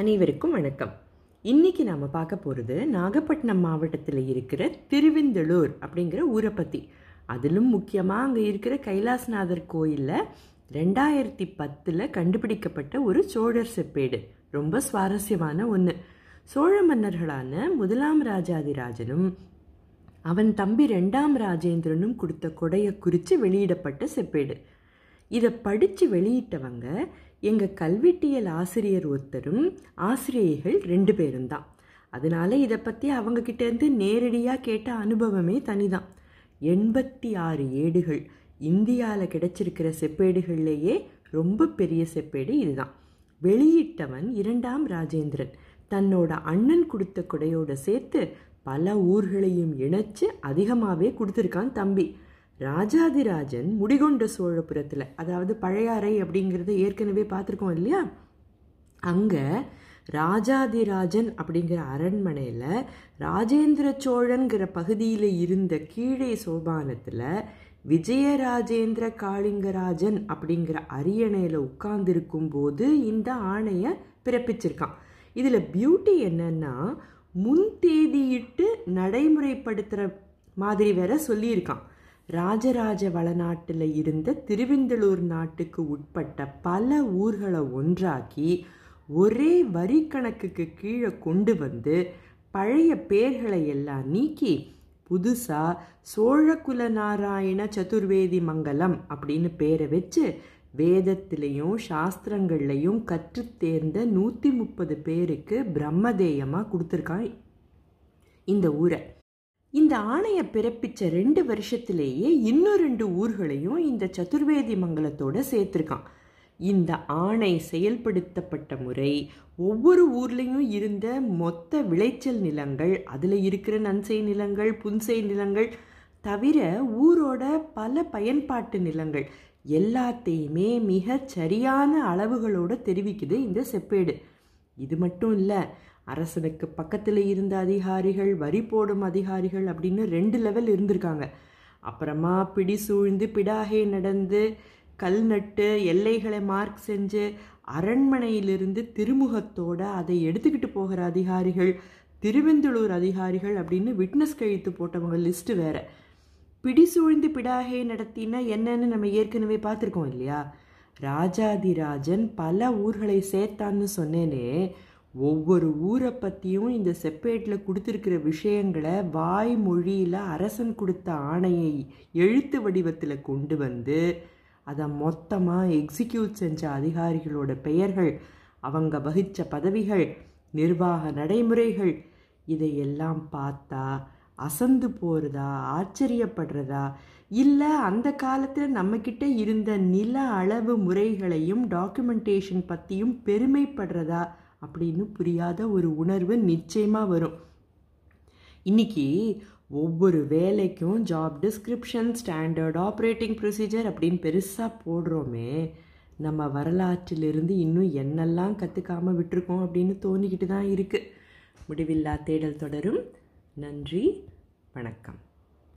அனைவருக்கும் வணக்கம். இன்னைக்கு நாம் பார்க்க போகிறது நாகப்பட்டினம் மாவட்டத்தில் இருக்கிற திருவிந்தளூர் அப்படிங்கிற ஊரை பற்றி அதிலும் முக்கியமாக அங்கே இருக்கிற கைலாசநாதர் கோயிலில் ரெண்டாயிரத்தி பத்தில் கண்டுபிடிக்கப்பட்ட ஒரு சோழர் செப்பேடு. ரொம்ப சுவாரஸ்யமான ஒன்று சோழ மன்னர்களான முதலாம் ராஜாதிராஜனும் அவன் தம்பி ரெண்டாம் ராஜேந்திரனும் கொடுத்த கொடையை குறித்து வெளியிடப்பட்ட செப்பேடு. இதை படித்து வெளியிட்டவங்க எங்கள் கல்வெட்டியல் ஆசிரியர் ஒருத்தரும் ஆசிரியைகள் ரெண்டு பேரும் தான். அதனால இதை பற்றி அவங்கக்கிட்டேருந்து நேரடியாக கேட்ட அனுபவமே தனிதான். எண்பத்தி ஆறு ஏடுகள் இந்தியாவில் கிடைச்சிருக்கிற செப்பேடுகள்லேயே ரொம்ப பெரிய செப்பேடு இதுதான். வெளியிட்டவன் இரண்டாம் ராஜேந்திரன். தன்னோட அண்ணன் கொடுத்த கொடையோட சேர்த்து பல ஊர்களையும் இணைச்சு அதிகமாகவே கொடுத்துருக்கான் தம்பி. ராஜாதிராஜன் முடிகொண்ட சோழபுரத்தில் அதாவது பழையாறை அப்படிங்கிறத ஏற்கனவே பார்த்துருக்கோம் இல்லையா? அங்கே ராஜாதிராஜன் அப்படிங்கிற அரண்மனையில் ராஜேந்திர சோழன்கிற பகுதியில் இருந்த கீழே சோபானத்தில் விஜயராஜேந்திர காளிங்கராஜன் அப்படிங்கிற அரியணையில் உட்கார்ந்துருக்கும் போது இந்த ஆணையை பிறப்பிச்சிருக்கான். இதில் பியூட்டி என்னன்னா முன் தேதியிட்டு நடைமுறைப்படுத்துகிற மாதிரி வேற சொல்லியிருக்கான். ராஜராஜ வளநாட்டில் இருந்த திருவெந்தலூர் நாட்டுக்கு உட்பட்ட பல ஊர்களை ஒன்றாக்கி ஒரே வரி கணக்குக்கு கீழே கொண்டு வந்து பழைய பேர்களை எல்லாம் நீக்கி புதுசாக சோழகுல நாராயண சதுர்வேதி மங்கலம் அப்படின்னு பேரை வச்சு வேதத்திலையும் சாஸ்திரங்கள்லையும் கற்றுத்தேர்ந்த நூற்றி முப்பது பேருக்கு பிரம்மதேயமாக கொடுத்துருக்கான் இந்த ஊரை. இந்த ஆணையை பிறப்பிச்ச ரெண்டு வருஷத்திலேயே இன்னும் ரெண்டு ஊர்களையும் இந்த சதுர்வேதி மங்கலத்தோட சேர்த்துருக்கான். இந்த ஆணை செயல்படுத்தப்பட்ட முறை ஒவ்வொரு ஊர்லேயும் இருந்த மொத்த விளைச்சல் நிலங்கள் அதில் இருக்கிற நன்சை நிலங்கள் புன்சை நிலங்கள் தவிர ஊரோட பல பயன்பாட்டு நிலங்கள் எல்லாத்தையுமே மிக சரியான அளவுகளோடு தெரிவிக்குது இந்த செப்பேடு. இது மட்டும் இல்லை அரசனுக்கு பக்கத்தில் இருந்த அதிகாரிகள் வரி போடும் அதிகாரிகள் அப்படின்னு ரெண்டு லெவல் இருந்திருக்காங்க. அப்புறமா பிடி சூழ்ந்து பிடாகை நடந்து கல் நட்டு எல்லைகளை மார்க் செஞ்சு அரண்மனையிலிருந்து திருமுகத்தோட அதை எடுத்துக்கிட்டு போகிற அதிகாரிகள் திருவெந்தளூர் அதிகாரிகள் அப்படின்னு விட்னஸ் கழித்து போட்டவங்க லிஸ்ட்டு வேறு. பிடி சூழ்ந்து பிடாகை நடத்தினா என்னன்னு நம்ம ஏற்கனவே பார்த்துருக்கோம் இல்லையா? ராஜாதிராஜன் பல ஊர்களை சேர்த்தான்னு சொன்னேனே. ஒவ்வொரு ஊரை பற்றியும் இந்த செப்பேட்டில் கொடுத்துருக்கிற விஷயங்களை வாய் மொழியில் அரசன் கொடுத்த ஆணையை எழுத்து வடிவத்தில் கொண்டு வந்து அதை மொத்தமாக எக்ஸிக்யூட் செஞ்ச அதிகாரிகளோட பெயர்கள் அவங்க வகித்த பதவிகள் நிர்வாக நடைமுறைகள் இதையெல்லாம் பார்த்தா அசந்து போகிறதா ஆச்சரியப்படுறதா? இல்லை அந்த காலத்தில் நம்மக்கிட்ட இருந்த நில அளவு முறைகளையும் டாக்குமெண்டேஷன் பற்றியும் பெருமைப்படுறதா? அப்படின்னு புரியாத ஒரு உணர்வு நிச்சயமாக வரும். இன்னைக்கு ஒவ்வொரு வேலைக்கும் job description standard operating procedure அப்படின்னு பெருசாக போடுறோமே நம்ம வரலாற்றிலிருந்து இன்னும் என்னெல்லாம் கற்றுக்காமல் விட்டுருக்கோம் அப்படின்னு தோணிக்கிட்டு தான் இருக்குது முடிவில்லா தேடல் தொடரும். நன்றி வணக்கம்.